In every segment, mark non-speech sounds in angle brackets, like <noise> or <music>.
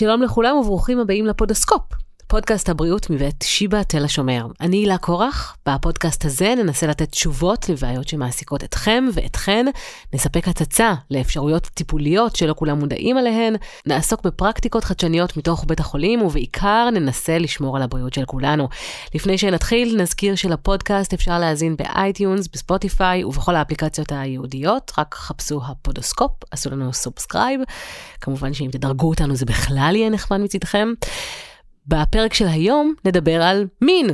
שלום לכולם וברוכים הבאים לפודוסקופ, פודקאסט הבריאות מבית שיבא תל השומר. אני הילה קורח, בפודקאסט הזה ננסה לתת תשובות לבעיות שמעסיקות אתכם ואתכן, נספק הצצה לאפשרויות טיפוליות שלא כולם מודעים עליהן, נעסוק בפרקטיקות חדשניות מתוך בית החולים, ובעיקר ננסה לשמור על הבריאות של כולנו. לפני שנתחיל, נזכיר שלפודקאסט אפשר להאזין ב iTunes, ב Spotify ובכל האפליקציות הייעודיות, רק חפשו הפודוסקופ, עשו לנו subscribe. כמובן שאם תדרגו אותנו זה בכלל יהיה נחמד מצדכם. בפרק של היום נדבר על מין.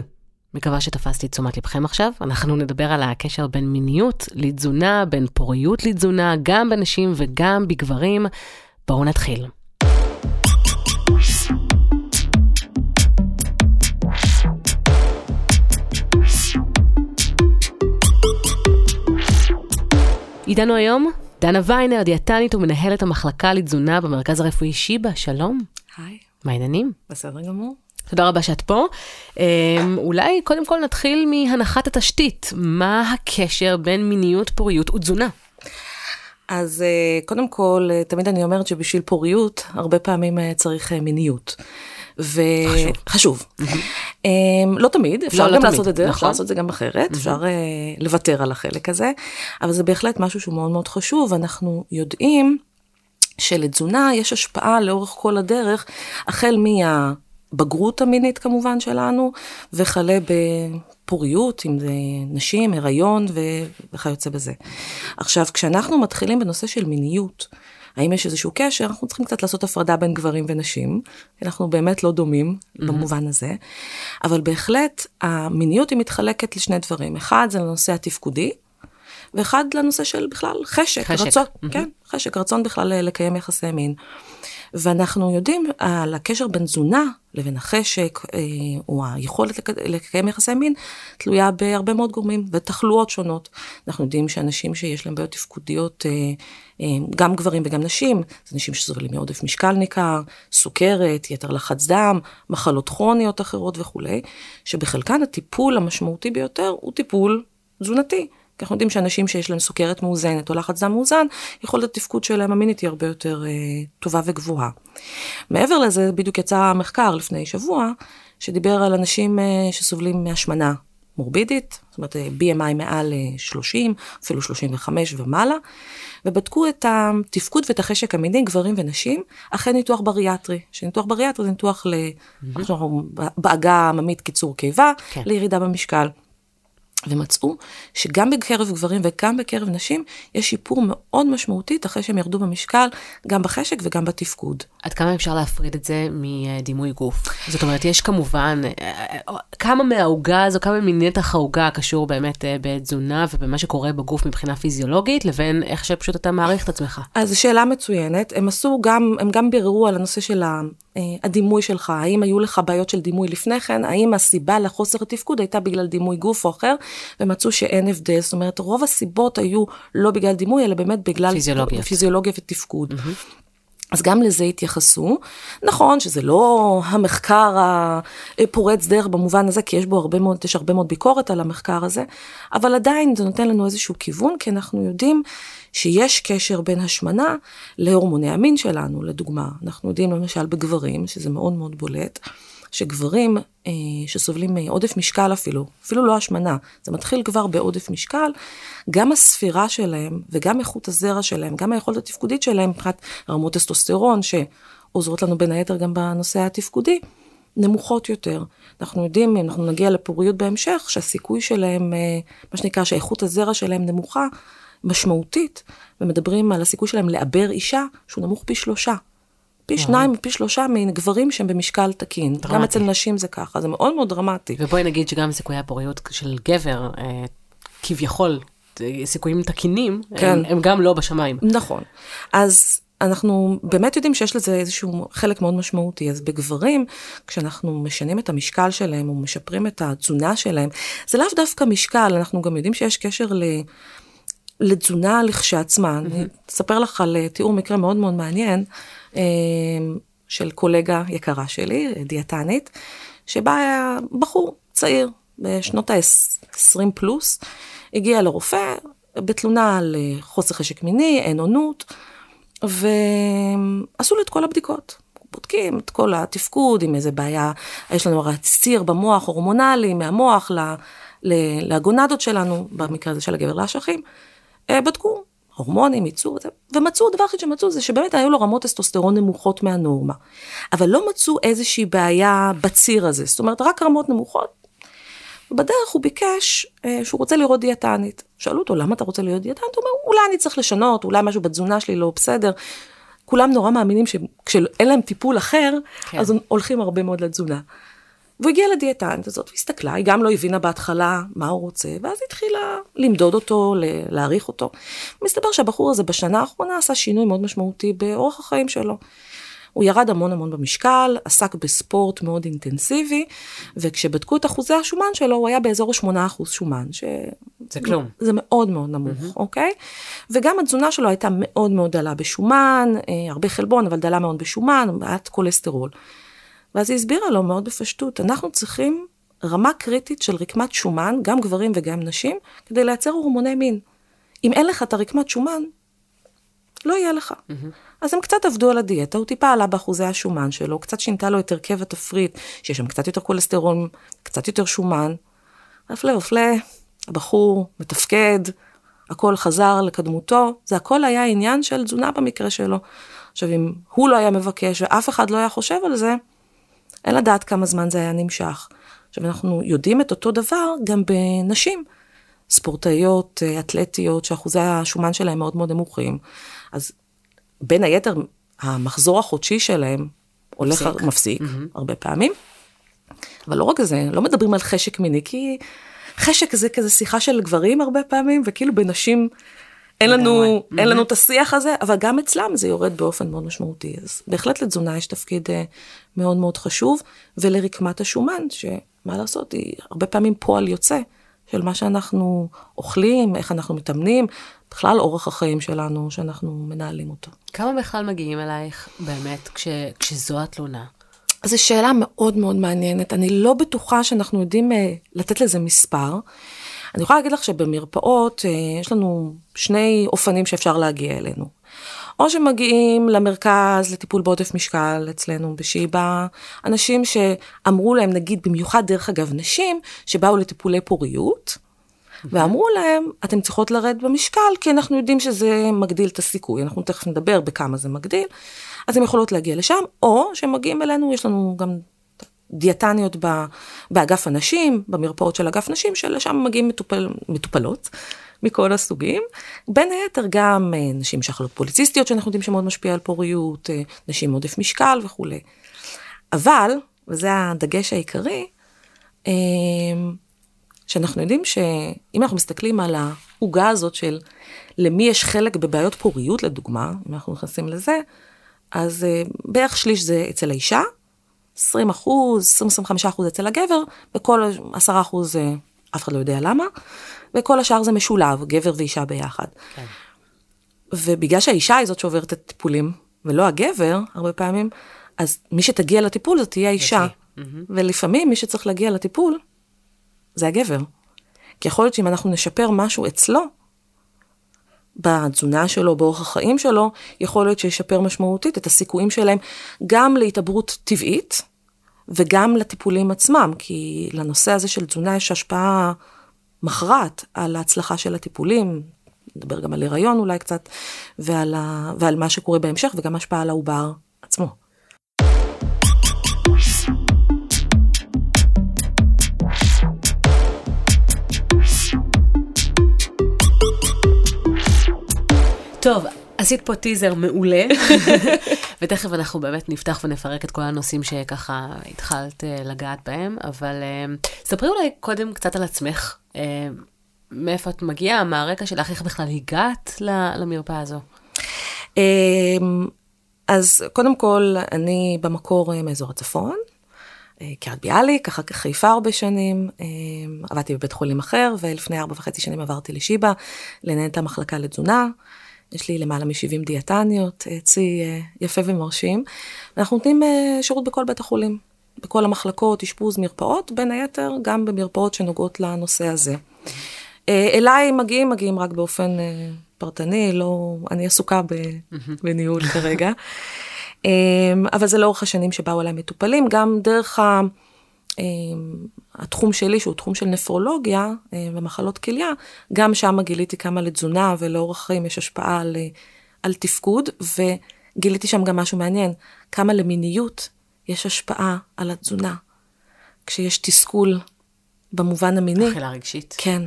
מקווה שתפסתי את תשומת לבכם עכשיו. אנחנו נדבר על הקשר בין מיניות לתזונה, בין פוריות לתזונה, גם בנשים וגם בגברים. בואו נתחיל. איתנו היום דנה ויינר, דיאטנית ומנהלת המחלקה לתזונה במרכז הרפואי שיבא, שלום. היי. מה העניינים? בסדר גמור. תודה רבה שאת פה. אמ, אולי קודם כל נתחיל מהנחת התשתית. מה הקשר בין מיניות, פוריות ותזונה? אז אה, קודם כל, אה, תמיד אני אומרת שבשביל פוריות, הרבה פעמים אה, צריך מיניות. ו... חשוב. חשוב. Mm-hmm. לא תמיד, אפשר לא, גם לא תמיד, לעשות את זה, נכון. אפשר לעשות את זה גם אחרת, mm-hmm. אפשר uh, לוותר על החלק הזה, אבל זה בהחלט משהו שהוא מאוד מאוד חשוב, אנחנו יודעים שלתזונה יש השפעה לאורך כל הדרך, החל מהבגרות המינית כמובן שלנו, וכלה בפוריות, אם זה נשים, הריון וכיוצא בזה. עכשיו, כשאנחנו מתחילים בנושא של מיניות, האם יש איזשהו קשר, אנחנו צריכים קצת לעשות הפרדה בין גברים ונשים, כי אנחנו באמת לא דומים mm-hmm. במובן הזה, אבל בהחלט המיניות היא מתחלקת לשני דברים, אחד זה לנושא התפקודי, ואחד לנושא של בכלל חשק, חשק. רצון, Mm-hmm. כן, חשק, רצון בכלל אה, לקיים יחסי מין. ואנחנו יודעים על הקשר בין תזונה לבין החשק, אה, או היכולת לק- לקיים יחסי מין, תלויה בהרבה מאוד גורמים ותחלואות שונות. אנחנו יודעים שאנשים שיש להם בעיות תפקודיות, אה, אה, גם גברים וגם נשים, זה נשים שסובלים מעודף משקל ניכר, סוכרת, יתר לחץ דם, מחלות כרוניות אחרות וכולי, שבחלקן הטיפול המשמעותי ביותר הוא טיפול תזונתי. כי אנחנו יודעים שאנשים שיש להם סוכרת מאוזנת או לחץ דם מאוזן, יכולת התפקוד שלהם המינית היא הרבה יותר אה, טובה וגבוהה. מעבר לזה, בדיוק יצא מחקר לפני שבוע, שדיבר על אנשים אה, שסובלים מהשמנה מורבידית, זאת אומרת אה, BMI מעל אה, 30, אפילו 35 ומעלה, ובדקו את התפקוד ואת החשק המיני, גברים ונשים, אחרי ניתוח בריאטרי. שניתוח בריאטרי זה ניתוח, ל... אנחנו בעגה העממית קיצור קיבה, כן. לירידה במשקל. ומצאו שגם בקרב גברים וגם בקרב נשים יש שיפור מאוד משמעותית אחרי שהם ירדו במשקל, גם בחשק וגם בתפקוד. עד כמה אפשר להפריד את זה מדימוי גוף? זאת אומרת, יש כמובן, אה, אה, כמה מהעוגה הזו, כמה מנתח העוגה קשור באמת אה, בתזונה ובמה שקורה בגוף מבחינה פיזיולוגית, לבין איך שפשוט אתה מעריך את עצמך. אז שאלה מצוינת, הם עשו גם, הם גם ביררו על הנושא של ה- הדימוי שלך, האם היו לך בעיות של דימוי לפני כן, האם הסיבה לחוסר התפקוד הייתה בגלל דימוי גוף או אחר, ומצאו שאין הבדל, זאת אומרת, רוב הסיבות היו לא בגלל דימוי, אלא באמת בגלל פיזיולוגיה. ותפקוד. אז גם לזה התייחסו. נכון שזה לא המחקר הפורץ דרך במובן הזה, כי יש בו הרבה מאוד, יש הרבה מאוד ביקורת על המחקר הזה, אבל עדיין זה נותן לנו איזשהו כיוון, כי אנחנו יודעים שיש קשר בין השמנה להורמוני המין שלנו, לדוגמה. אנחנו יודעים למשל בגברים, שזה מאוד מאוד בולט, שגברים אה, שסובלים מעודף משקל אפילו, אפילו לא השמנה, זה מתחיל כבר בעודף משקל, גם הספירה שלהם וגם איכות הזרע שלהם, גם היכולת התפקודית שלהם מבחינת רמות טסטוסטרון, שעוזרות לנו בין היתר גם בנושא התפקודי, נמוכות יותר. אנחנו יודעים, אם אנחנו נגיע לפוריות בהמשך, שהסיכוי שלהם, אה, מה שנקרא, שאיכות הזרע שלהם נמוכה משמעותית, ומדברים על הסיכוי שלהם לעבר אישה, שהוא נמוך פי שלושה. פי שניים, פי שלושה מגברים שהם במשקל תקין. גם דרמטי. אצל נשים זה ככה, זה מאוד מאוד דרמטי. ובואי נגיד שגם סיכויי הפוריות של גבר, אה, כביכול, אה, סיכויים תקינים, כן. הם, הם גם לא בשמיים. נכון. אז אנחנו באמת יודעים שיש לזה איזשהו חלק מאוד משמעותי. אז בגברים, כשאנחנו משנים את המשקל שלהם, או משפרים את התזונה שלהם, זה לאו דווקא משקל, אנחנו גם יודעים שיש קשר ל... לתזונה לכשעצמה. אני אספר לך על אה, תיאור מקרה מאוד מאוד מעניין אה, של קולגה יקרה שלי, דיאטנית, שבה היה בחור צעיר, בשנות ה-20 פלוס, הגיע לרופא בתלונה על אה, חוסר חשק מיני, אין עונות, ועשו לו את כל הבדיקות. בודקים את כל התפקוד, עם איזה בעיה, יש לנו הרי ציר במוח, הורמונלי, מהמוח ל, ל, לגונדות שלנו, במקרה הזה של הגבר לאשכים, בדקו הורמונים, ייצור, ומצאו, הדבר היחיד שמצאו זה שבאמת היו לו רמות טסטוסטרון נמוכות מהנורמה. אבל לא מצאו איזושהי בעיה בציר הזה, זאת אומרת, רק רמות נמוכות. ובדרך הוא ביקש אה, שהוא רוצה לראות דיאטנית. שאלו אותו, למה אתה רוצה להיות דיאטנית? הוא אומר, אולי אני צריך לשנות, אולי משהו בתזונה שלי לא בסדר. כולם נורא מאמינים שכשאין להם טיפול אחר, כן. אז הולכים הרבה מאוד לתזונה. והוא הגיע לדיאטנית הזאת והסתכלה, היא גם לא הבינה בהתחלה מה הוא רוצה, ואז התחילה למדוד אותו, להעריך אותו. מסתבר שהבחור הזה בשנה האחרונה עשה שינוי מאוד משמעותי באורח החיים שלו. הוא ירד המון המון במשקל, עסק בספורט מאוד אינטנסיבי, וכשבדקו את אחוזי השומן שלו, הוא היה באזור ה-8% שומן. ש... זה כלום. זה מאוד מאוד נמוך, mm-hmm. אוקיי? וגם התזונה שלו הייתה מאוד מאוד דלה בשומן, אה, הרבה חלבון, אבל דלה מאוד בשומן, בעיית כולסטרול. ואז היא הסבירה לו מאוד בפשטות, אנחנו צריכים רמה קריטית של רקמת שומן, גם גברים וגם נשים, כדי לייצר הורמוני מין. אם אין לך את הרקמת שומן, לא יהיה לך. Mm-hmm. אז הם קצת עבדו על הדיאטה, הוא טיפה עלה באחוזי השומן שלו, קצת שינתה לו את הרכב התפריט, שיש שם קצת יותר כולסטרול, קצת יותר שומן. הפלא ופלא, הבחור מתפקד, הכל חזר לקדמותו, זה הכל היה עניין של תזונה במקרה שלו. עכשיו, אם הוא לא היה מבקש ואף אחד לא היה חושב על זה, אין לדעת כמה זמן זה היה נמשך. עכשיו, אנחנו יודעים את אותו דבר גם בנשים. ספורטאיות, אה, אתלטיות, שאחוזי השומן שלהם מאוד מאוד נמוכים. אז בין היתר, המחזור החודשי שלהם הולך, מפסיק, מפסיק mm-hmm. הרבה פעמים. אבל לא רק זה, לא מדברים על חשק מיני, כי חשק זה כזה שיחה של גברים הרבה פעמים, וכאילו בנשים אין לנו. אין לנו את השיח הזה, אבל גם אצלם זה יורד באופן מאוד משמעותי. אז בהחלט לתזונה יש תפקיד אה, מאוד מאוד חשוב, ולרקמת השומן, שמה לעשות, היא הרבה פעמים פועל יוצא של מה שאנחנו אוכלים, איך אנחנו מתאמנים, בכלל אורח החיים שלנו, שאנחנו מנהלים אותו. כמה בכלל מגיעים אלייך באמת כש, כשזו התלונה? זו שאלה מאוד מאוד מעניינת. אני לא בטוחה שאנחנו יודעים uh, לתת לזה מספר. אני יכולה להגיד לך שבמרפאות uh, יש לנו שני אופנים שאפשר להגיע אלינו. או שמגיעים למרכז לטיפול בעודף משקל אצלנו בשיבא, אנשים שאמרו להם, נגיד במיוחד דרך אגב נשים, שבאו לטיפולי פוריות, ואמרו להם, אתן צריכות לרדת במשקל, כי אנחנו יודעים שזה מגדיל את הסיכוי, אנחנו תכף נדבר בכמה זה מגדיל, אז הן יכולות להגיע לשם, או שהם מגיעים אלינו, יש לנו גם דיאטניות באגף הנשים, במרפאות של אגף נשים, שלשם מגיעים מטופל, מטופלות מכל הסוגים. בין היתר גם אה, נשים שחלות פוליציסטיות, שאנחנו יודעים שמאוד משפיע על פוריות, אה, נשים עודף משקל וכולי. אבל, וזה הדגש העיקרי, אה, שאנחנו יודעים שאם אנחנו מסתכלים על העוגה הזאת של למי יש חלק בבעיות פוריות, לדוגמה, אם אנחנו נכנסים לזה, אז בערך שליש זה אצל האישה, 20 אחוז, 20-25 אחוז אצל הגבר, וכל 10 אחוז, uh, אף אחד לא יודע למה, וכל השאר זה משולב, גבר ואישה ביחד. כן. ובגלל שהאישה היא זאת שעוברת את הטיפולים, ולא הגבר, הרבה פעמים, אז מי שתגיע לטיפול זאת תהיה האישה. Mm-hmm. ולפעמים מי שצריך להגיע לטיפול זה הגבר. כי יכול להיות שאם אנחנו נשפר משהו אצלו, בתזונה שלו, באורח החיים שלו, יכול להיות שישפר משמעותית את הסיכויים שלהם גם להתעברות טבעית וגם לטיפולים עצמם, כי לנושא הזה של תזונה יש השפעה מכרעת על ההצלחה של הטיפולים, נדבר גם על הריון אולי קצת, ועל, ה... ועל מה שקורה בהמשך, וגם השפעה על העובר עצמו. טוב, עשית פה טיזר מעולה, <laughs> ותכף אנחנו באמת נפתח ונפרק את כל הנושאים שככה התחלת uh, לגעת בהם, אבל uh, ספרי אולי קודם קצת על עצמך, uh, מאיפה את מגיעה, מה הרקע שלך, איך בכלל הגעת למרפאה הזו? אז קודם כל, אני במקור מאזור הצפון, קריית ביאליק, ככה חיפה הרבה שנים, עבדתי בבית חולים אחר, ולפני ארבע וחצי שנים עברתי לשיבא, לנהל את המחלקה לתזונה. יש לי למעלה מ-70 דיאטניות, צי אה, יפה ומרשים. אנחנו נותנים אה, שירות בכל בית החולים, בכל המחלקות, אשפוז, מרפאות, בין היתר גם במרפאות שנוגעות לנושא הזה. אה, אליי מגיעים, מגיעים רק באופן פרטני, לא, אני עסוקה בניהול כרגע. <laughs> אבל זה לאורך השנים שבאו אליי מטופלים, גם דרך ה... אמ, התחום שלי, שהוא תחום של נפרולוגיה אה, ומחלות כליה, גם שם גיליתי כמה לתזונה ולאורך חיים יש השפעה על, אה, על תפקוד, וגיליתי שם גם משהו מעניין, כמה למיניות יש השפעה על התזונה. כשיש תסכול במובן המיני. אכילה רגשית. כן,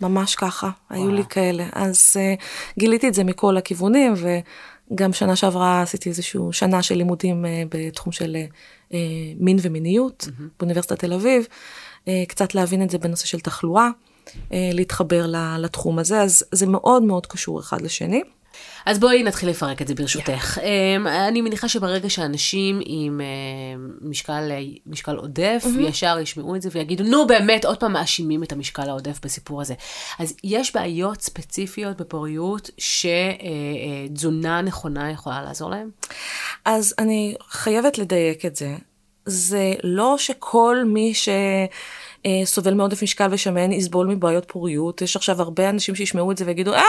ממש ככה, וואו. היו לי כאלה. אז uh, גיליתי את זה מכל הכיוונים, וגם שנה שעברה עשיתי איזשהו שנה של לימודים uh, בתחום של uh, מין ומיניות mm-hmm. באוניברסיטת תל אביב, קצת להבין את זה בנושא של תחלואה, להתחבר לתחום הזה, אז זה מאוד מאוד קשור אחד לשני. אז בואי נתחיל לפרק את זה ברשותך. Yeah. אמ, אני מניחה שברגע שאנשים עם אמ, משקל, משקל עודף, mm-hmm. ישר ישמעו את זה ויגידו, נו באמת, עוד פעם מאשימים את המשקל העודף בסיפור הזה. אז יש בעיות ספציפיות בפוריות שתזונה נכונה יכולה לעזור להם? אז אני חייבת לדייק את זה. זה לא שכל מי ש... אה, סובל מעודף משקל ושמן, יסבול מבעיות פוריות. יש עכשיו הרבה אנשים שישמעו את זה ויגידו, אה,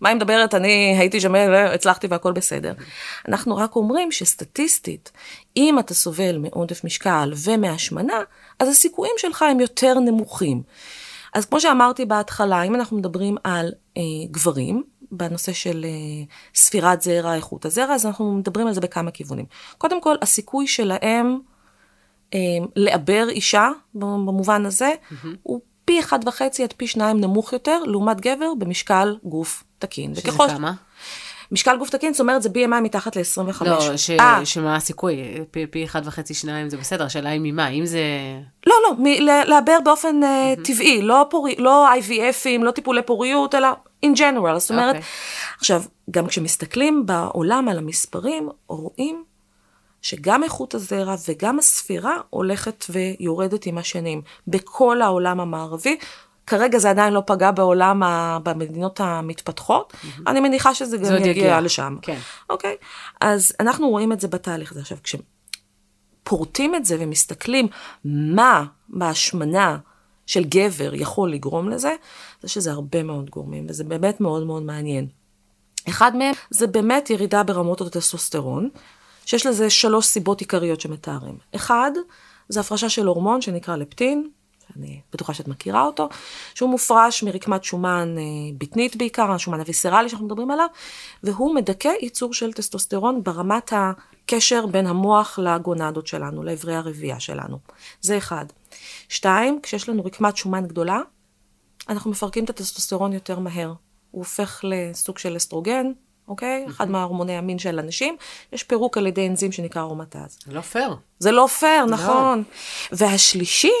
מה היא מדברת, אני הייתי שמן והצלחתי והכל בסדר. אנחנו רק אומרים שסטטיסטית, אם אתה סובל מעודף משקל ומהשמנה, אז הסיכויים שלך הם יותר נמוכים. אז כמו שאמרתי בהתחלה, אם אנחנו מדברים על אה, גברים, בנושא של אה, ספירת זרע, איכות הזרע, אז אנחנו מדברים על זה בכמה כיוונים. קודם כל, הסיכוי שלהם לעבר אישה, במובן הזה, mm-hmm. הוא פי אחד וחצי עד פי שניים נמוך יותר, לעומת גבר במשקל גוף תקין. שזה וככל... כמה? משקל גוף תקין, זאת אומרת, זה BMI מתחת ל-25. לא, ש... 아, שמה הסיכוי? פי, פי אחד וחצי, שניים זה בסדר, השאלה היא ממה, אם זה... לא, לא, מ- לעבר באופן mm-hmm. טבעי, לא, פור... לא IVFים, לא טיפולי פוריות, אלא in general, זאת אומרת, okay. אוקיי. עכשיו, גם כשמסתכלים בעולם על המספרים, רואים שגם איכות הזרע וגם הספירה הולכת ויורדת עם השנים בכל העולם המערבי. כרגע זה עדיין לא פגע בעולם, ה... במדינות המתפתחות, mm-hmm. אני מניחה שזה גם יגיע, יגיע לשם. כן. אוקיי? אז אנחנו רואים את זה בתהליך הזה. עכשיו, כשפורטים את זה ומסתכלים מה בהשמנה של גבר יכול לגרום לזה, זה שזה הרבה מאוד גורמים, וזה באמת מאוד מאוד מעניין. אחד מהם זה באמת ירידה ברמות הטסטוסטרון, שיש לזה שלוש סיבות עיקריות שמתארים. אחד, זה הפרשה של הורמון שנקרא לפטין, אני בטוחה שאת מכירה אותו, שהוא מופרש מרקמת שומן אה, בטנית בעיקר, השומן הוויסרלי שאנחנו מדברים עליו, והוא מדכא ייצור של טסטוסטרון ברמת הקשר בין המוח לגונדות שלנו, לאברי הרבייה שלנו. זה אחד. שתיים, כשיש לנו רקמת שומן גדולה, אנחנו מפרקים את הטסטוסטרון יותר מהר. הוא הופך לסוג של אסטרוגן, אוקיי? Mm-hmm. אחד מההורמוני המין של נשים, יש פירוק על ידי אנזים שנקרא ארומטז. זה לא פייר. זה לא פייר, לא. נכון. והשלישי,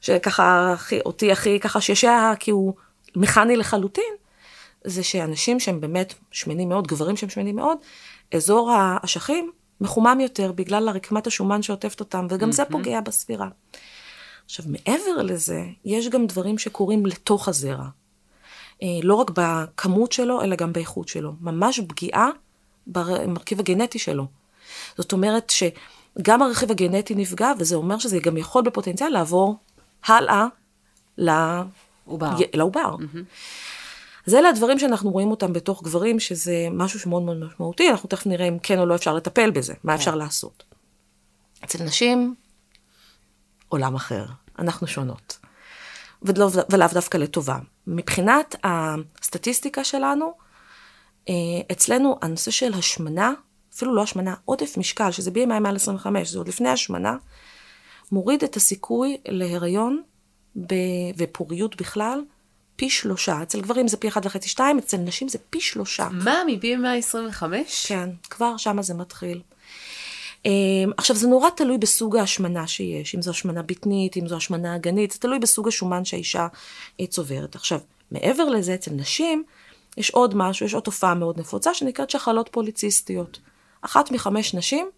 שככה הכי, אותי הכי ככה שעשע, כי הוא מכני לחלוטין, זה שאנשים שהם באמת שמנים מאוד, גברים שהם שמנים מאוד, אזור האשכים מחומם יותר בגלל הרקמת השומן שעוטפת אותם, וגם mm-hmm. זה פוגע בספירה. עכשיו, מעבר לזה, יש גם דברים שקורים לתוך הזרע. אה, לא רק בכמות שלו, אלא גם באיכות שלו. ממש פגיעה במרכיב הגנטי שלו. זאת אומרת שגם הרכיב הגנטי נפגע, וזה אומר שזה גם יכול בפוטנציאל לעבור הלאה לעובר. לעובר. Mm-hmm. אז אלה הדברים שאנחנו רואים אותם בתוך גברים, שזה משהו שמאוד מאוד משמעותי, אנחנו תכף נראה אם כן או לא אפשר לטפל בזה, מה אפשר כן. לעשות. אצל נשים, עולם אחר, אנחנו שונות. ולאו, ולאו דווקא לטובה. מבחינת הסטטיסטיקה שלנו, אה, אצלנו הנושא של השמנה, אפילו לא השמנה, עודף משקל, שזה BMI מעל 25, זה עוד לפני השמנה, מוריד את הסיכוי להיריון ב... ופוריות בכלל פי שלושה. אצל גברים זה פי אחד וחצי שתיים, אצל נשים זה פי שלושה. מה, מ-BMI 25? כן, כבר שמה זה מתחיל. אמ, עכשיו זה נורא תלוי בסוג ההשמנה שיש, אם זו השמנה בטנית, אם זו השמנה אגנית, זה תלוי בסוג השומן שהאישה אה, צוברת. עכשיו, מעבר לזה, אצל נשים, יש עוד משהו, יש עוד תופעה מאוד נפוצה שנקראת שחלות פוליציסטיות. אחת מחמש נשים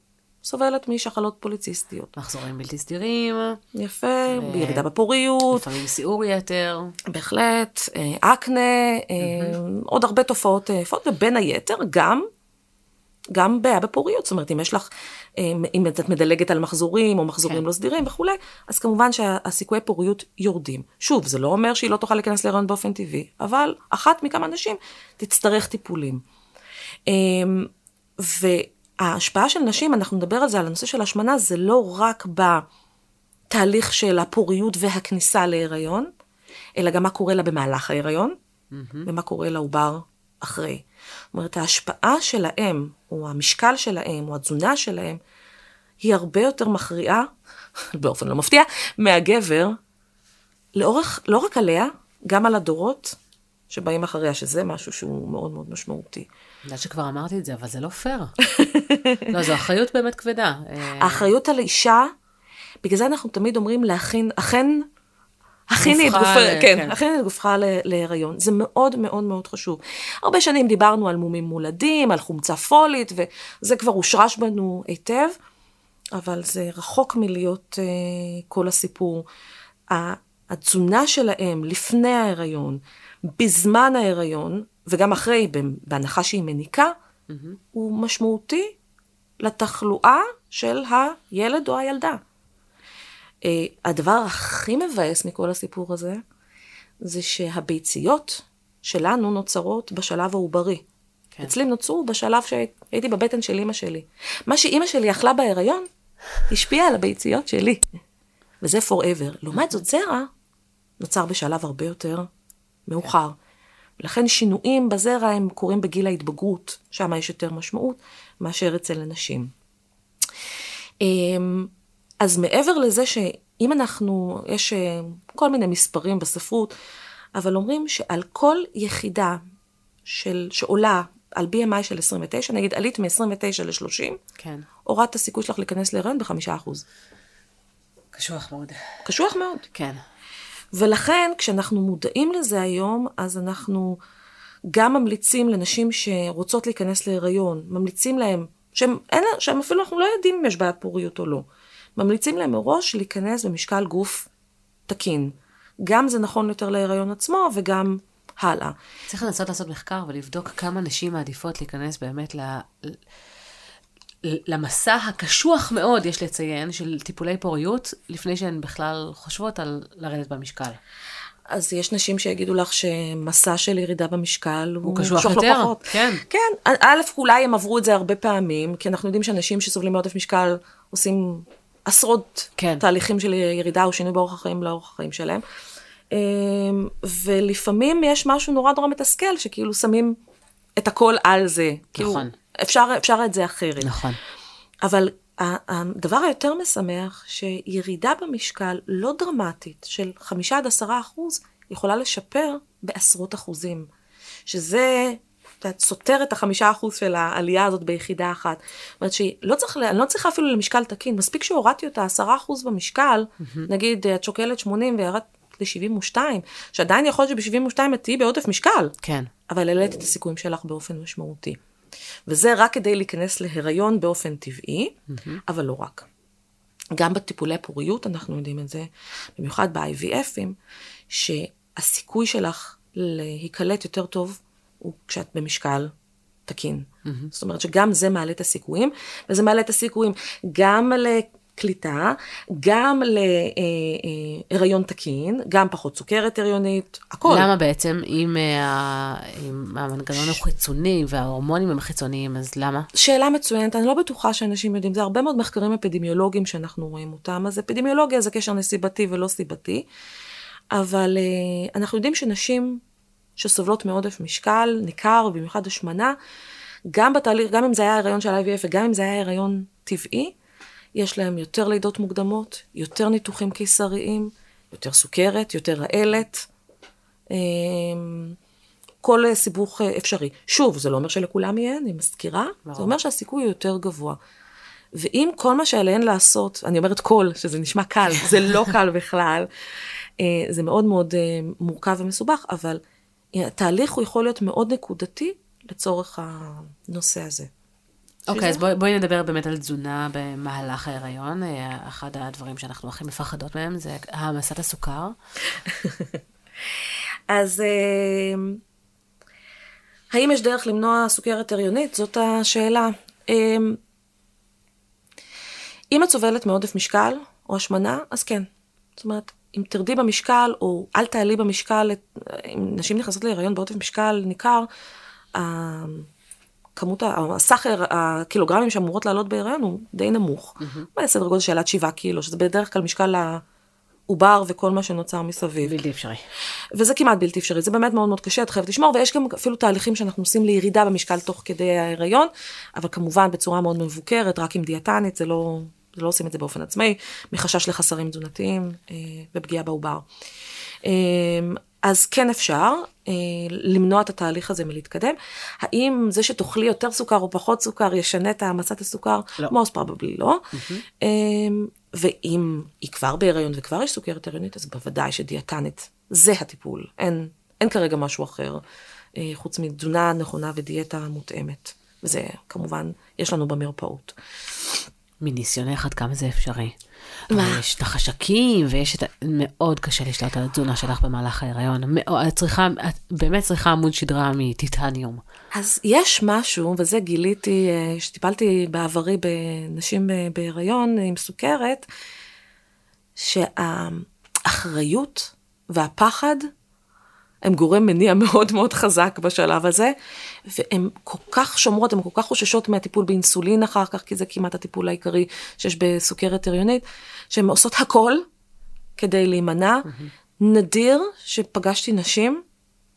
סובלת משחלות פוליציסטיות. מחזורים בלתי סדירים. יפה, ו... בירידה בפוריות. לפעמים סיעור יתר. בהחלט, אה, אקנה, mm-hmm. עוד הרבה תופעות יפות, ובין היתר גם גם בעיה בפוריות, זאת אומרת, אם יש לך, אם את מדלגת על מחזורים, או מחזורים כן. לא סדירים וכולי, אז כמובן שהסיכויי פוריות יורדים. שוב, זה לא אומר שהיא לא תוכל להיכנס להיריון באופן טבעי, אבל אחת מכמה נשים תצטרך טיפולים. אמ, ההשפעה של נשים, אנחנו נדבר על זה, על הנושא של השמנה, זה לא רק בתהליך של הפוריות והכניסה להיריון, אלא גם מה קורה לה במהלך ההיריון, mm-hmm. ומה קורה לעובר אחרי. זאת אומרת, ההשפעה שלהם, או המשקל שלהם, או התזונה שלהם, היא הרבה יותר מכריעה, <laughs> באופן לא מפתיע, מהגבר, לאורך, לא רק עליה, גם על הדורות שבאים אחריה, שזה משהו שהוא מאוד מאוד משמעותי. אני יודעת שכבר אמרתי את זה, אבל זה לא פייר. <laughs> לא, זו אחריות באמת כבדה. האחריות על אישה, בגלל זה אנחנו תמיד אומרים להכין, אכן, הכיני את גופך, כן, כן. הכיני את גופך להיריון. זה מאוד מאוד מאוד חשוב. הרבה שנים דיברנו על מומים מולדים, על חומצה פולית, וזה כבר הושרש בנו היטב, אבל זה רחוק מלהיות uh, כל הסיפור. התזונה שלהם לפני ההיריון, בזמן ההיריון, וגם אחרי, בהנחה שהיא מניקה, mm-hmm. הוא משמעותי לתחלואה של הילד או הילדה. Uh, הדבר הכי מבאס מכל הסיפור הזה, זה שהביציות שלנו נוצרות בשלב העוברי. כן. אצלי נוצרו בשלב שהייתי בבטן של אימא שלי. מה שאימא שלי אכלה בהיריון, השפיע על הביציות שלי. וזה forever. לעומת זאת, זרע נוצר בשלב הרבה יותר מאוחר. ולכן שינויים בזרע הם קורים בגיל ההתבגרות, שם יש יותר משמעות מאשר אצל הנשים. אז מעבר לזה שאם אנחנו, יש אה, כל מיני מספרים בספרות, אבל אומרים שעל כל יחידה של, שעולה על BMI של 29, נגיד עלית מ-29 ל-30, כן. הורדת הסיכוי שלך להיכנס להיריון בחמישה אחוז. קשוח מאוד. קשוח מאוד. כן. ולכן, כשאנחנו מודעים לזה היום, אז אנחנו גם ממליצים לנשים שרוצות להיכנס להיריון, ממליצים להם, שהם, אין, שהם אפילו אנחנו לא יודעים אם יש בעיית פוריות או לא, ממליצים להם מראש להיכנס במשקל גוף תקין. גם זה נכון יותר להיריון עצמו וגם הלאה. צריך לנסות לעשות מחקר ולבדוק כמה נשים מעדיפות להיכנס באמת ל... למסע הקשוח מאוד, יש לציין, של טיפולי פוריות, לפני שהן בכלל חושבות על לרדת במשקל. אז יש נשים שיגידו לך שמסע של ירידה במשקל הוא, הוא קשוח יותר, לא פחות. כן. כן, א', אולי הם עברו את זה הרבה פעמים, כי אנחנו יודעים שאנשים שסובלים מעודף משקל עושים עשרות כן. תהליכים של ירידה או שינוי באורח החיים לאורח החיים שלהם. אמ, ולפעמים יש משהו נורא נורא מתסכל, שכאילו שמים את הכל על זה. כאילו, נכון. אפשר, אפשר את זה אחרת. נכון. אבל הדבר היותר משמח, שירידה במשקל לא דרמטית של חמישה עד עשרה אחוז, יכולה לשפר בעשרות אחוזים. שזה, יודעת, סותר את החמישה אחוז של העלייה הזאת ביחידה אחת. זאת אומרת שאני לא צריך, לא צריכה אפילו למשקל תקין, מספיק שהורדתי אותה עשרה אחוז במשקל, mm-hmm. נגיד את שוקלת 80 וירדת ל-72, שעדיין יכול להיות שב-72 את תהיי בעודף משקל. כן. אבל העלית את הסיכויים שלך באופן משמעותי. וזה רק כדי להיכנס להיריון באופן טבעי, mm-hmm. אבל לא רק. גם בטיפולי פוריות אנחנו יודעים את זה, במיוחד ב-IVFים, שהסיכוי שלך להיקלט יותר טוב הוא כשאת במשקל תקין. Mm-hmm. זאת אומרת שגם זה מעלה את הסיכויים, וזה מעלה את הסיכויים גם קליטה, גם להיריון תקין, גם פחות סוכרת הריונית, הכל. למה בעצם, אם, אה, אם המנגנון הוא חיצוני וההורמונים הם חיצוניים, אז למה? שאלה מצוינת, אני לא בטוחה שאנשים יודעים, זה הרבה מאוד מחקרים אפידמיולוגיים שאנחנו רואים אותם, אז אפידמיולוגיה זה קשר נסיבתי ולא סיבתי, אבל אה, אנחנו יודעים שנשים שסובלות מעודף משקל, ניכר, במיוחד השמנה, גם בתהליך, גם אם זה היה הריון של IVF וגם אם זה היה הריון טבעי, יש להם יותר לידות מוקדמות, יותר ניתוחים קיסריים, יותר סוכרת, יותר רעלת, אמ, כל סיבוך אה, אפשרי. שוב, זה לא אומר שלכולם יהיה, אני מזכירה, לא. זה אומר שהסיכוי הוא יותר גבוה. ואם כל מה שעליהן לעשות, אני אומרת כל, שזה נשמע קל, זה לא <laughs> קל בכלל, אה, זה מאוד מאוד אה, מורכב ומסובך, אבל התהליך הוא יכול להיות מאוד נקודתי לצורך הנושא הזה. אוקיי, okay, אז בואי, בואי נדבר באמת על תזונה במהלך ההיריון. אה, אחד הדברים שאנחנו הכי מפחדות מהם זה העמסת הסוכר. <laughs> אז אה, האם יש דרך למנוע סוכרת הריונית? זאת השאלה. אה, אם את סובלת מעודף משקל או השמנה, אז כן. זאת אומרת, אם תרדי במשקל, או אל תעלי במשקל, אם נשים נכנסות להיריון בעודף משקל ניכר, הכמות, הסחר, הקילוגרמים שאמורות לעלות בהיריון הוא די נמוך. Mm-hmm. סדר גודל של עד 7 קילו, שזה בדרך כלל משקל העובר וכל מה שנוצר מסביב. בלתי אפשרי. וזה כמעט בלתי אפשרי, זה באמת מאוד מאוד קשה, את חייבת לשמור, ויש גם אפילו תהליכים שאנחנו עושים לירידה במשקל תוך כדי ההיריון, אבל כמובן בצורה מאוד מבוקרת, רק עם דיאטנית, זה לא, לא עושים את זה באופן עצמאי, מחשש לחסרים תזונתיים אה, ופגיעה בעובר. אה, אז כן אפשר אה, למנוע את התהליך הזה מלהתקדם. האם זה שתאכלי יותר סוכר או פחות סוכר ישנה את העמסת הסוכר? לא. most probably לא. Mm-hmm. אה, ואם היא כבר בהיריון וכבר יש סוכרת הריונית, אז בוודאי שדיאטנית זה הטיפול. אין, אין כרגע משהו אחר, אה, חוץ מתזונה נכונה ודיאטה מותאמת. וזה כמובן, יש לנו במרפאות. מניסיונך עד כמה זה אפשרי. מה? יש את החשקים ויש את ה... מאוד קשה לשלוט על התזונה שלך במהלך ההיריון. מאוד- את צריכה, את באמת צריכה עמוד שדרה מטיטניום. אז יש משהו, וזה גיליתי, אה, שטיפלתי בעברי בנשים בהיריון עם סוכרת, שהאחריות והפחד הם גורם מניע מאוד מאוד חזק בשלב הזה, והן כל כך שומרות, הן כל כך חוששות מהטיפול באינסולין אחר כך, כי זה כמעט הטיפול העיקרי שיש בסוכרת הריונית, שהן עושות הכל כדי להימנע. נדיר שפגשתי נשים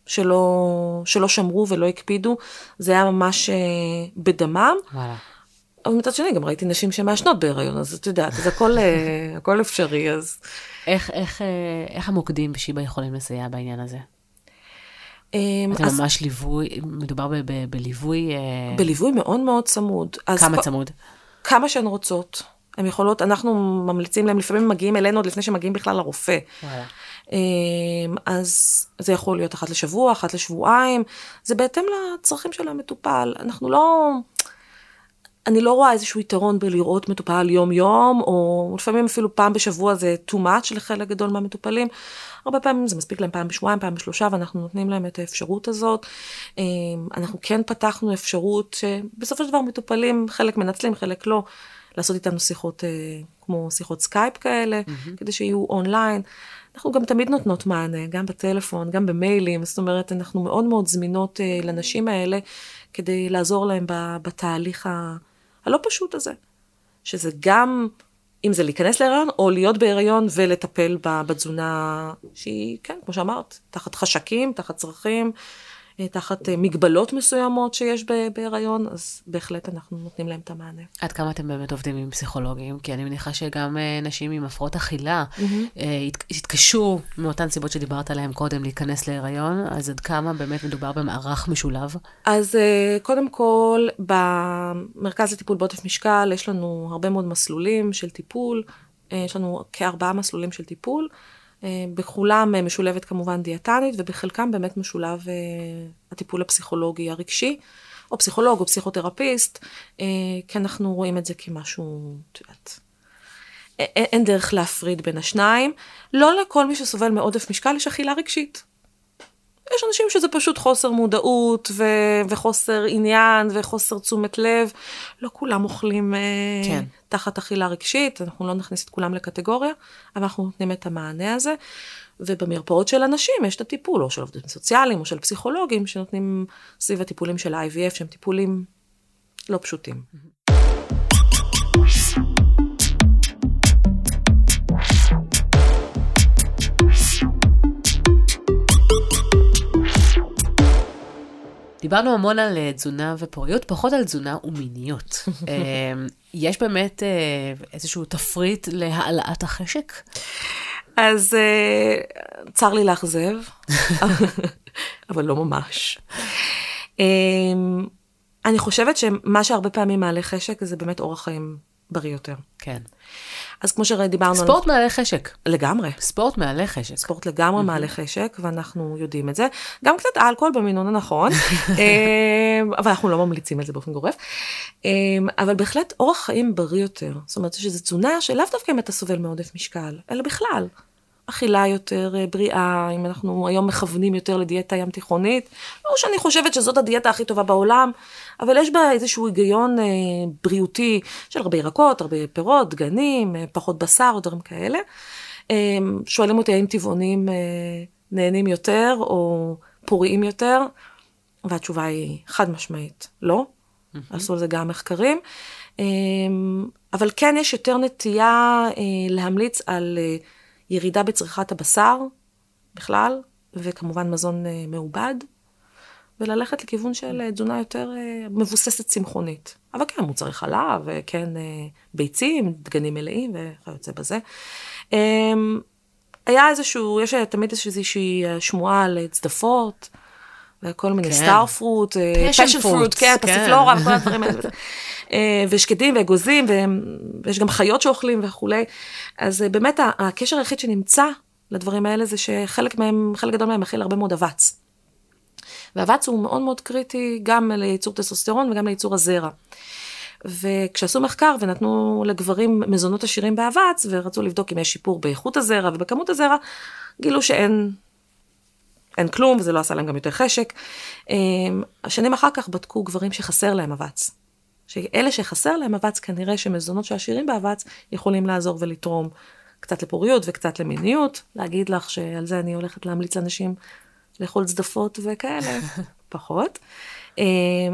שלא, שלא שמרו ולא הקפידו, זה היה ממש אה, בדמם. וואלה. אבל מצד שני, גם ראיתי נשים שמעשנות בהיריון, אז את יודעת, אז הכל, אה, הכל אפשרי, אז... איך, איך, אה, איך המוקדים בשיבא יכולים לסייע בעניין הזה? אמ, זה אז ממש ליווי, מדובר ב, ב, בליווי, אה, בליווי מאוד מאוד צמוד. כמה צמוד? כמה שהן רוצות. הן יכולות, אנחנו ממליצים להם, לפעמים מגיעים אלינו עוד לפני שמגיעים בכלל לרופא. וואלה. אמ, אז זה יכול להיות אחת לשבוע, אחת לשבועיים, זה בהתאם לצרכים של המטופל. אנחנו לא... אני לא רואה איזשהו יתרון בלראות מטופל יום-יום, או לפעמים אפילו פעם בשבוע זה too much לחלק גדול מהמטופלים. הרבה פעמים זה מספיק להם פעם בשבועיים, פעם בשלושה, ואנחנו נותנים להם את האפשרות הזאת. אמ, אנחנו כן פתחנו אפשרות שבסופו של דבר מטופלים, חלק מנצלים, חלק לא, לעשות איתנו שיחות אה, כמו שיחות סקייפ כאלה, mm-hmm. כדי שיהיו אונליין. אנחנו גם תמיד נותנות מענה, גם בטלפון, גם במיילים, זאת אומרת, אנחנו מאוד מאוד זמינות אה, לנשים האלה, כדי לעזור להם בתהליך ה... הלא פשוט הזה. שזה גם, אם זה להיכנס להיריון, או להיות בהיריון ולטפל בתזונה שהיא, כן, כמו שאמרת, תחת חשקים, תחת צרכים, תחת אה, מגבלות מסוימות שיש בהיריון, אז בהחלט אנחנו נותנים להם את המענה. עד כמה אתם באמת עובדים עם פסיכולוגים? כי אני מניחה שגם אה, נשים עם הפרעות אכילה אה, ית- יתקשו מאותן סיבות שדיברת עליהן קודם להיכנס להיריון, אז עד כמה באמת מדובר במערך משולב? אז אה, קודם כל, במרכז לטיפול בעודף משקל יש לנו הרבה מאוד מסלולים של טיפול, אה, יש לנו כארבעה מסלולים של טיפול, אה, בכולם אה, משולבת כמובן דיאטנית, ובחלקם באמת משולב אה, הטיפול הפסיכולוגי הרגשי, או פסיכולוג או פסיכותרפיסט, אה, כי אנחנו רואים את זה כמשהו, את יודעת, אין דרך להפריד בין השניים. לא לכל מי שסובל מעודף משקל יש אכילה רגשית. יש אנשים שזה פשוט חוסר מודעות ו- וחוסר עניין וחוסר תשומת לב. לא כולם אוכלים אה, כן. תחת אכילה רגשית, אנחנו לא נכניס את כולם לקטגוריה, אבל אנחנו נותנים את המענה הזה. ובמרפאות של אנשים יש את הטיפול, או של עובדים סוציאליים, או של פסיכולוגים, שנותנים סביב הטיפולים של ה-IVF, שהם טיפולים לא פשוטים. דיברנו המון על אה, תזונה ופוריות, פחות על תזונה ומיניות. <laughs> אה, יש באמת אה, איזשהו תפריט להעלאת החשק? אז אה, צר לי לאכזב, <laughs> אבל לא ממש. אה, אני חושבת שמה שהרבה פעמים מעלה חשק זה באמת אורח חיים בריא יותר. כן. אז כמו שדיברנו, ספורט מעלה חשק. לגמרי. ספורט מעלה חשק. ספורט לגמרי מעלה חשק, ואנחנו יודעים את זה. גם קצת אלכוהול במינון הנכון, <laughs> אה, אבל אנחנו לא ממליצים על זה באופן גורף. אה, אבל בהחלט אורח חיים בריא יותר. זאת אומרת שזו תזונה שלאו דווקא אם אתה סובל מעודף משקל, אלא בכלל. אכילה יותר אה, בריאה, אם אנחנו היום מכוונים יותר לדיאטה ים תיכונית, לא שאני חושבת שזאת הדיאטה הכי טובה בעולם, אבל יש בה איזשהו היגיון אה, בריאותי של הרבה ירקות, הרבה פירות, דגנים, אה, פחות בשר דברים כאלה. אה, שואלים אותי האם טבעונים אה, נהנים יותר או פוריים יותר, והתשובה היא חד משמעית, לא. עשו על זה גם מחקרים. אמ, אבל כן יש יותר נטייה אה, להמליץ על אה, ירידה בצריכת הבשר בכלל, וכמובן מזון אה, מעובד, וללכת לכיוון של תזונה יותר מבוססת צמחונית. אבל כן, מוצרי חלב, וכן ביצים, דגנים מלאים וכיוצא בזה. אמ, היה איזשהו, יש תמיד איזושהי שמועה על צדפות. וכל מיני star fruit, passion fruit, כן, פסיפלורה וכל הדברים האלה. <laughs> אה, ושקדים ואגוזים, ויש גם חיות שאוכלים וכולי. אז אה, באמת הקשר היחיד שנמצא לדברים האלה זה שחלק מהם, חלק גדול מהם מכיל הרבה מאוד אבץ. ואבץ הוא מאוד מאוד קריטי גם לייצור טסטוסטרון וגם לייצור הזרע. וכשעשו מחקר ונתנו לגברים מזונות עשירים באבץ, ורצו לבדוק אם יש שיפור באיכות הזרע ובכמות הזרע, גילו שאין אין כלום, וזה לא עשה להם גם יותר חשק. אה, השנים אחר כך בדקו גברים שחסר להם אבץ. שאלה שחסר להם אבץ, כנראה שמזונות שעשירים באבץ יכולים לעזור ולתרום קצת לפוריות וקצת למיניות. להגיד לך שעל זה אני הולכת להמליץ לאנשים לאכול צדפות וכאלה, <laughs> פחות. אה,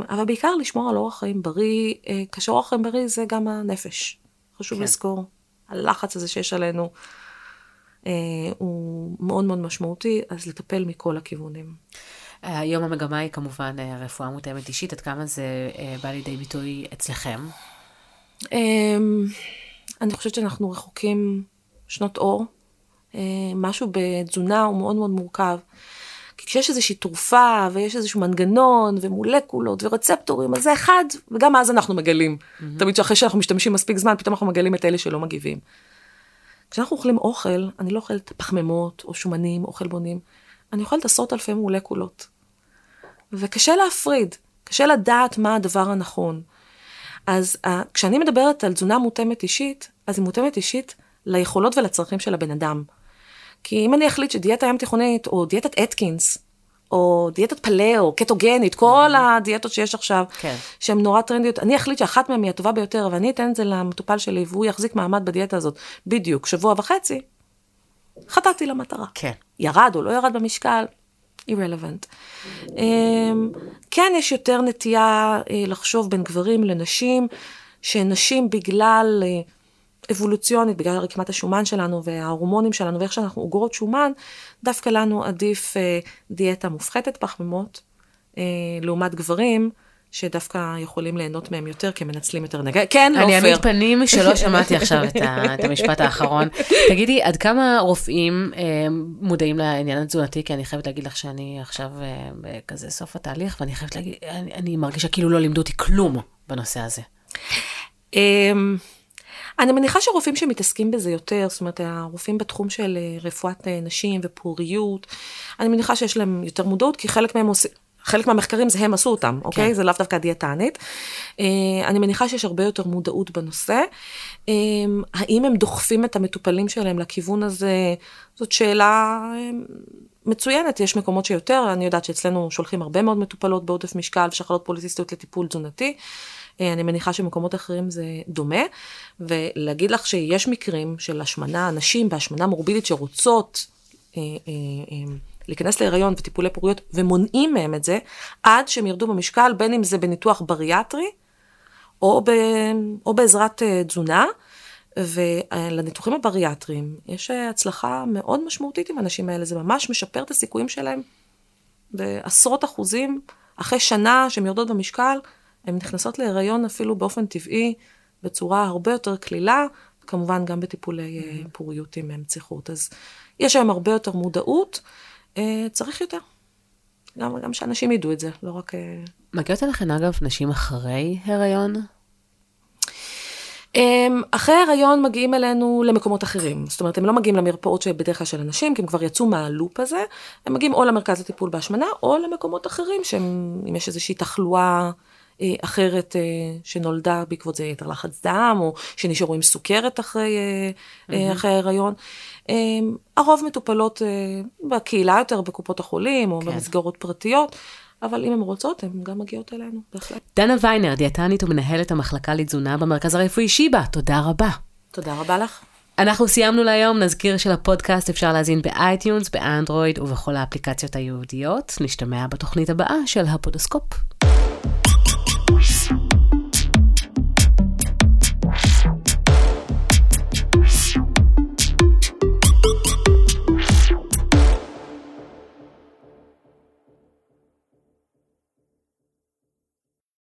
אבל בעיקר לשמור על אורח חיים בריא, אה, כאשר אורח חיים בריא זה גם הנפש. חשוב כן. לזכור, הלחץ הזה שיש עלינו אה, הוא מאוד מאוד משמעותי, אז לטפל מכל הכיוונים. היום המגמה היא כמובן אה, רפואה מותאמת אישית, עד כמה זה אה, בא לידי ביטוי אצלכם? אמ, אני חושבת שאנחנו רחוקים שנות אור. אה, משהו בתזונה הוא מאוד מאוד מורכב. כי כשיש איזושהי תרופה ויש איזשהו מנגנון ומולקולות ורצפטורים, אז זה אחד, וגם אז אנחנו מגלים. Mm-hmm. תמיד שאחרי שאנחנו משתמשים מספיק זמן, פתאום אנחנו מגלים את אלה שלא מגיבים. כשאנחנו אוכלים אוכל, אני לא אוכלת פחמימות או שומנים או חלבונים. אני אוכלת עשרות אלפי מולקולות. וקשה להפריד, קשה לדעת מה הדבר הנכון. אז uh, כשאני מדברת על תזונה מותאמת אישית, אז היא מותאמת אישית ליכולות ולצרכים של הבן אדם. כי אם אני אחליט שדיאטה ים תיכונית, או דיאטת אתקינס, או דיאטת פלאו, קטוגנית, כל mm-hmm. הדיאטות שיש עכשיו, כן. שהן נורא טרנדיות, אני אחליט שאחת מהן היא הטובה ביותר, ואני אתן את זה למטופל שלי, והוא יחזיק מעמד בדיאטה הזאת בדיוק שבוע וחצי, חטאתי למטרה. כן. ירד או לא ירד במשקל, irrelevant. אמ, כן, יש יותר נטייה אה, לחשוב בין גברים לנשים, שנשים בגלל אה, אבולוציונית, בגלל רקמת השומן שלנו וההורמונים שלנו ואיך שאנחנו אוגרות שומן, דווקא לנו עדיף אה, דיאטה מופחתת פחמימות, לעומת גברים. שדווקא יכולים ליהנות מהם יותר, כי הם מנצלים יותר נגע. כן, לא פייר. אני אעמיד פנים שלא <laughs> שמעתי עכשיו את, ה, את המשפט האחרון. <laughs> תגידי, עד כמה רופאים אה, מודעים לעניין התזונתי? כי אני חייבת להגיד לך שאני עכשיו אה, בכזה סוף התהליך, ואני חייבת להגיד, אני, אני מרגישה כאילו לא לימדו אותי כלום בנושא הזה. אה, אני מניחה שרופאים שמתעסקים בזה יותר, זאת אומרת, הרופאים בתחום של אה, רפואת אה, נשים ופוריות, אני מניחה שיש להם יותר מודעות, כי חלק מהם עושים... חלק מהמחקרים זה הם עשו אותם, אוקיי? כן. זה לאו דווקא דיאטנית. אה, אני מניחה שיש הרבה יותר מודעות בנושא. אה, האם הם דוחפים את המטופלים שלהם לכיוון הזה? זאת שאלה אה, מצוינת, יש מקומות שיותר, אני יודעת שאצלנו שולחים הרבה מאוד מטופלות בעודף משקל ושחלות פוליסיסטיות לטיפול תזונתי. אני מניחה שמקומות אחרים זה דומה, ולהגיד לך שיש מקרים של השמנה, נשים בהשמנה מורבידית שרוצות להיכנס להיריון וטיפולי פוריות, ומונעים מהם את זה, עד שהם ירדו במשקל, בין אם זה בניתוח בריאטרי, או, ב, או בעזרת uh, תזונה. ולניתוחים הבריאטריים יש אה, הצלחה מאוד משמעותית עם האנשים האלה, זה ממש משפר את הסיכויים שלהם בעשרות אחוזים. אחרי שנה שהן יורדות במשקל, הן נכנסות להיריון אפילו באופן טבעי, בצורה הרבה יותר קלילה, כמובן גם בטיפולי mm-hmm. פוריות עם מציחות. אז יש היום הרבה יותר מודעות. אה, צריך יותר. גם, גם שאנשים ידעו את זה, לא רק... אה, מגיעות אליכן, אגב, נשים אחרי הריון? אמ, אחרי הריון מגיעים אלינו למקומות אחרים. זאת אומרת, הם לא מגיעים למרפאות שבדרך כלל של אנשים, כי הם כבר יצאו מהלופ הזה. הם מגיעים או למרכז לטיפול בהשמנה, או למקומות אחרים, שאם יש איזושהי תחלואה אה, אחרת שנולדה בעקבות זה יתר לחץ דם, או שנשארו עם סוכרת אחרי, mm-hmm. אחרי ההריון. אמ, הרוב מטופלות אה, בקהילה יותר, בקופות החולים, או כן. במסגרות פרטיות. אבל אם הן רוצות, הן גם מגיעות אלינו, בהחלט. דנה ויינר, דיאטנית ומנהלת המחלקה לתזונה במרכז הרפואי שיבא, תודה רבה. תודה רבה לך. אנחנו סיימנו להיום, נזכיר שלפודקאסט אפשר להזין ב iTunes, ב Android ובכל האפליקציות הייעודיות. נשתמע בתוכנית הבאה של הפודוסקופ. Peace.